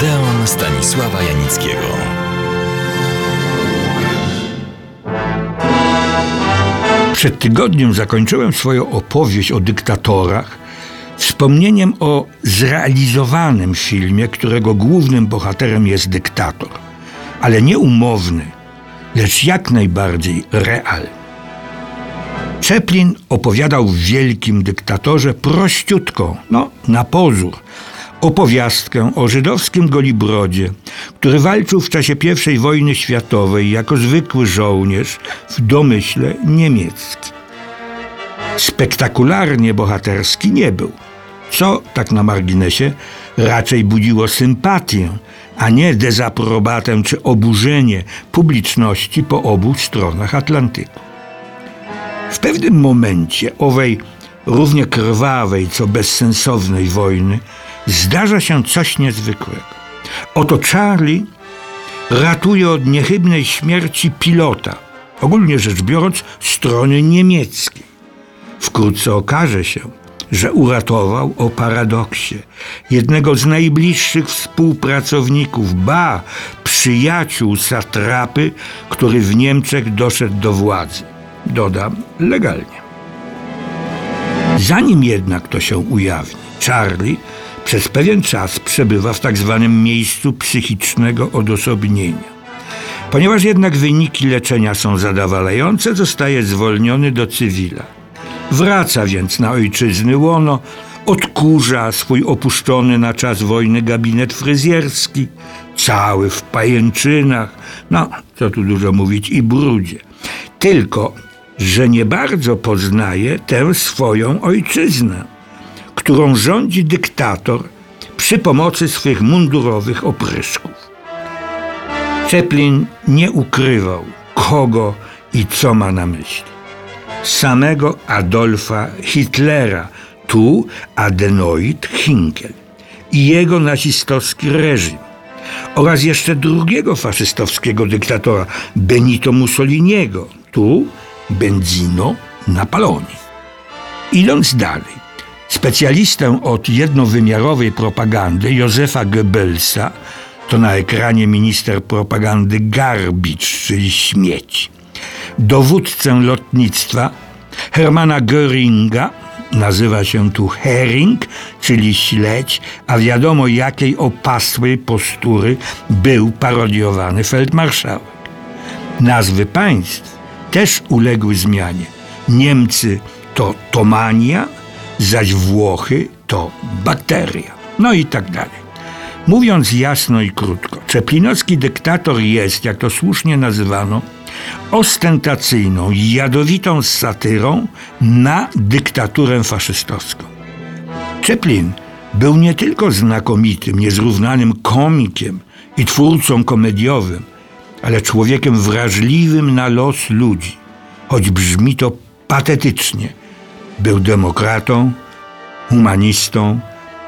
Odeon Stanisława Janickiego. Przed tygodniem zakończyłem swoją opowieść o dyktatorach wspomnieniem o zrealizowanym filmie, którego głównym bohaterem jest dyktator, ale nie umowny, lecz jak najbardziej realny. Chaplin opowiadał w wielkim dyktatorze prościutko, no na pozór, opowiastkę o żydowskim Golibrodzie, który walczył w czasie I wojny światowej jako zwykły żołnierz w domyśle niemieckim. Spektakularnie bohaterski nie był, co, tak na marginesie, raczej budziło sympatię, a nie dezaprobatę czy oburzenie publiczności po obu stronach Atlantyku. W pewnym momencie owej równie krwawej, co bezsensownej wojny zdarza się coś niezwykłego. Oto Charlie ratuje od niechybnej śmierci pilota, ogólnie rzecz biorąc, strony niemieckiej. Wkrótce okaże się, że uratował o paradoksie jednego z najbliższych współpracowników, ba, przyjaciół satrapy, który w Niemczech doszedł do władzy. Dodam, legalnie. Zanim jednak to się ujawni, Charlie przez pewien czas przebywa w tak zwanym miejscu psychicznego odosobnienia. Ponieważ jednak wyniki leczenia są zadowalające, zostaje zwolniony do cywila. Wraca więc na ojczyzny łono, odkurza swój opuszczony na czas wojny gabinet fryzjerski, cały w pajęczynach, no co tu dużo mówić, i brudzie. Tylko, że nie bardzo poznaje tę swoją ojczyznę, którą rządzi dyktator przy pomocy swych mundurowych opryszków. Chaplin nie ukrywał, kogo i co ma na myśli samego Adolfa Hitlera, tu Adenoid Hinkel i jego nazistowski reżim oraz jeszcze drugiego faszystowskiego dyktatora Benito Mussoliniego, tu Benzino Napaloni. Idąc dalej, specjalistę od jednowymiarowej propagandy Józefa Goebbelsa, to na ekranie minister propagandy Garbicz, czyli śmieć dowódcę lotnictwa Hermana Göringa, nazywa się tu Hering, czyli śledź, a wiadomo jakiej opasłej postury był parodiowany feldmarszałek. Nazwy państw też uległy zmianie. Niemcy to Tomania, zaś Włochy to bakteria. No i tak dalej. Mówiąc jasno i krótko, czeplinowski dyktator jest, jak to słusznie nazywano, ostentacyjną, jadowitą satyrą na dyktaturę faszystowską. Chaplin był nie tylko znakomitym, niezrównanym komikiem i twórcą komediowym, ale człowiekiem wrażliwym na los ludzi, choć brzmi to patetycznie. Był demokratą, humanistą,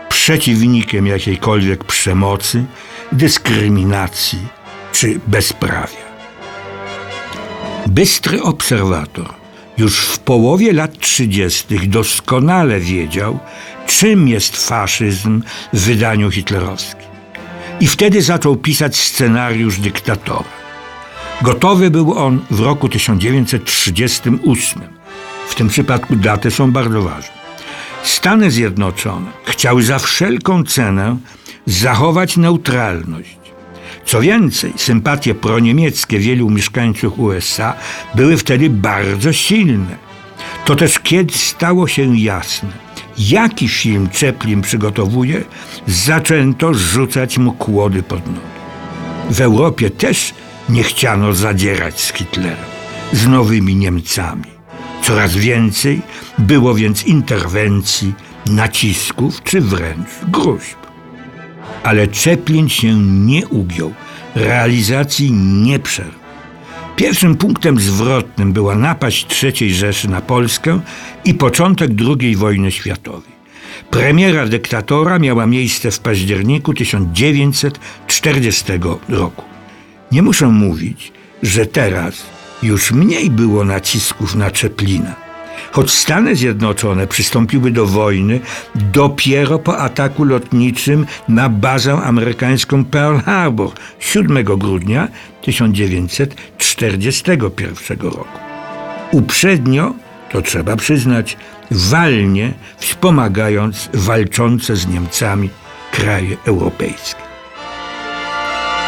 przeciwnikiem jakiejkolwiek przemocy, dyskryminacji czy bezprawia. Bystry obserwator już w połowie lat 30. doskonale wiedział, czym jest faszyzm w wydaniu hitlerowskim. I wtedy zaczął pisać scenariusz dyktatora. Gotowy był on w roku 1938. W tym przypadku daty są bardzo ważne. Stany Zjednoczone chciały za wszelką cenę zachować neutralność co więcej, sympatie proniemieckie wielu mieszkańców USA były wtedy bardzo silne. To też kiedyś stało się jasne, jaki film Chaplin przygotowuje, zaczęto rzucać mu kłody pod nogi. W Europie też nie chciano zadzierać z Hitlerem, z nowymi Niemcami. Coraz więcej było więc interwencji, nacisków czy wręcz gruźb ale Czeplin się nie ugiął, realizacji nie przerwał. Pierwszym punktem zwrotnym była napaść III Rzeszy na Polskę i początek II wojny światowej. Premiera dyktatora miała miejsce w październiku 1940 roku. Nie muszę mówić, że teraz już mniej było nacisków na Czeplina, choć Stany Zjednoczone przystąpiły do wojny dopiero po ataku lotniczym na bazę amerykańską Pearl Harbor 7 grudnia 1941 roku. Uprzednio, to trzeba przyznać, walnie wspomagając walczące z Niemcami kraje europejskie.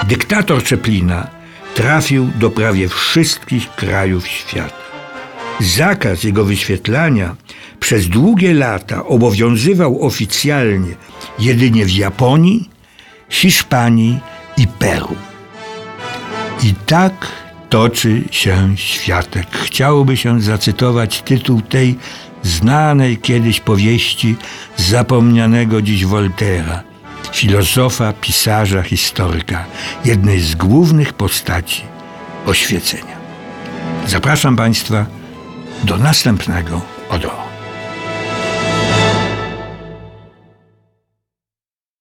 Dyktator Czeplina trafił do prawie wszystkich krajów świata. Zakaz jego wyświetlania przez długie lata obowiązywał oficjalnie jedynie w Japonii, Hiszpanii i Peru. I tak toczy się światek. Chciałoby się zacytować tytuł tej znanej kiedyś powieści zapomnianego dziś Voltera, filozofa, pisarza, historyka, jednej z głównych postaci oświecenia. Zapraszam Państwa do następnego odro.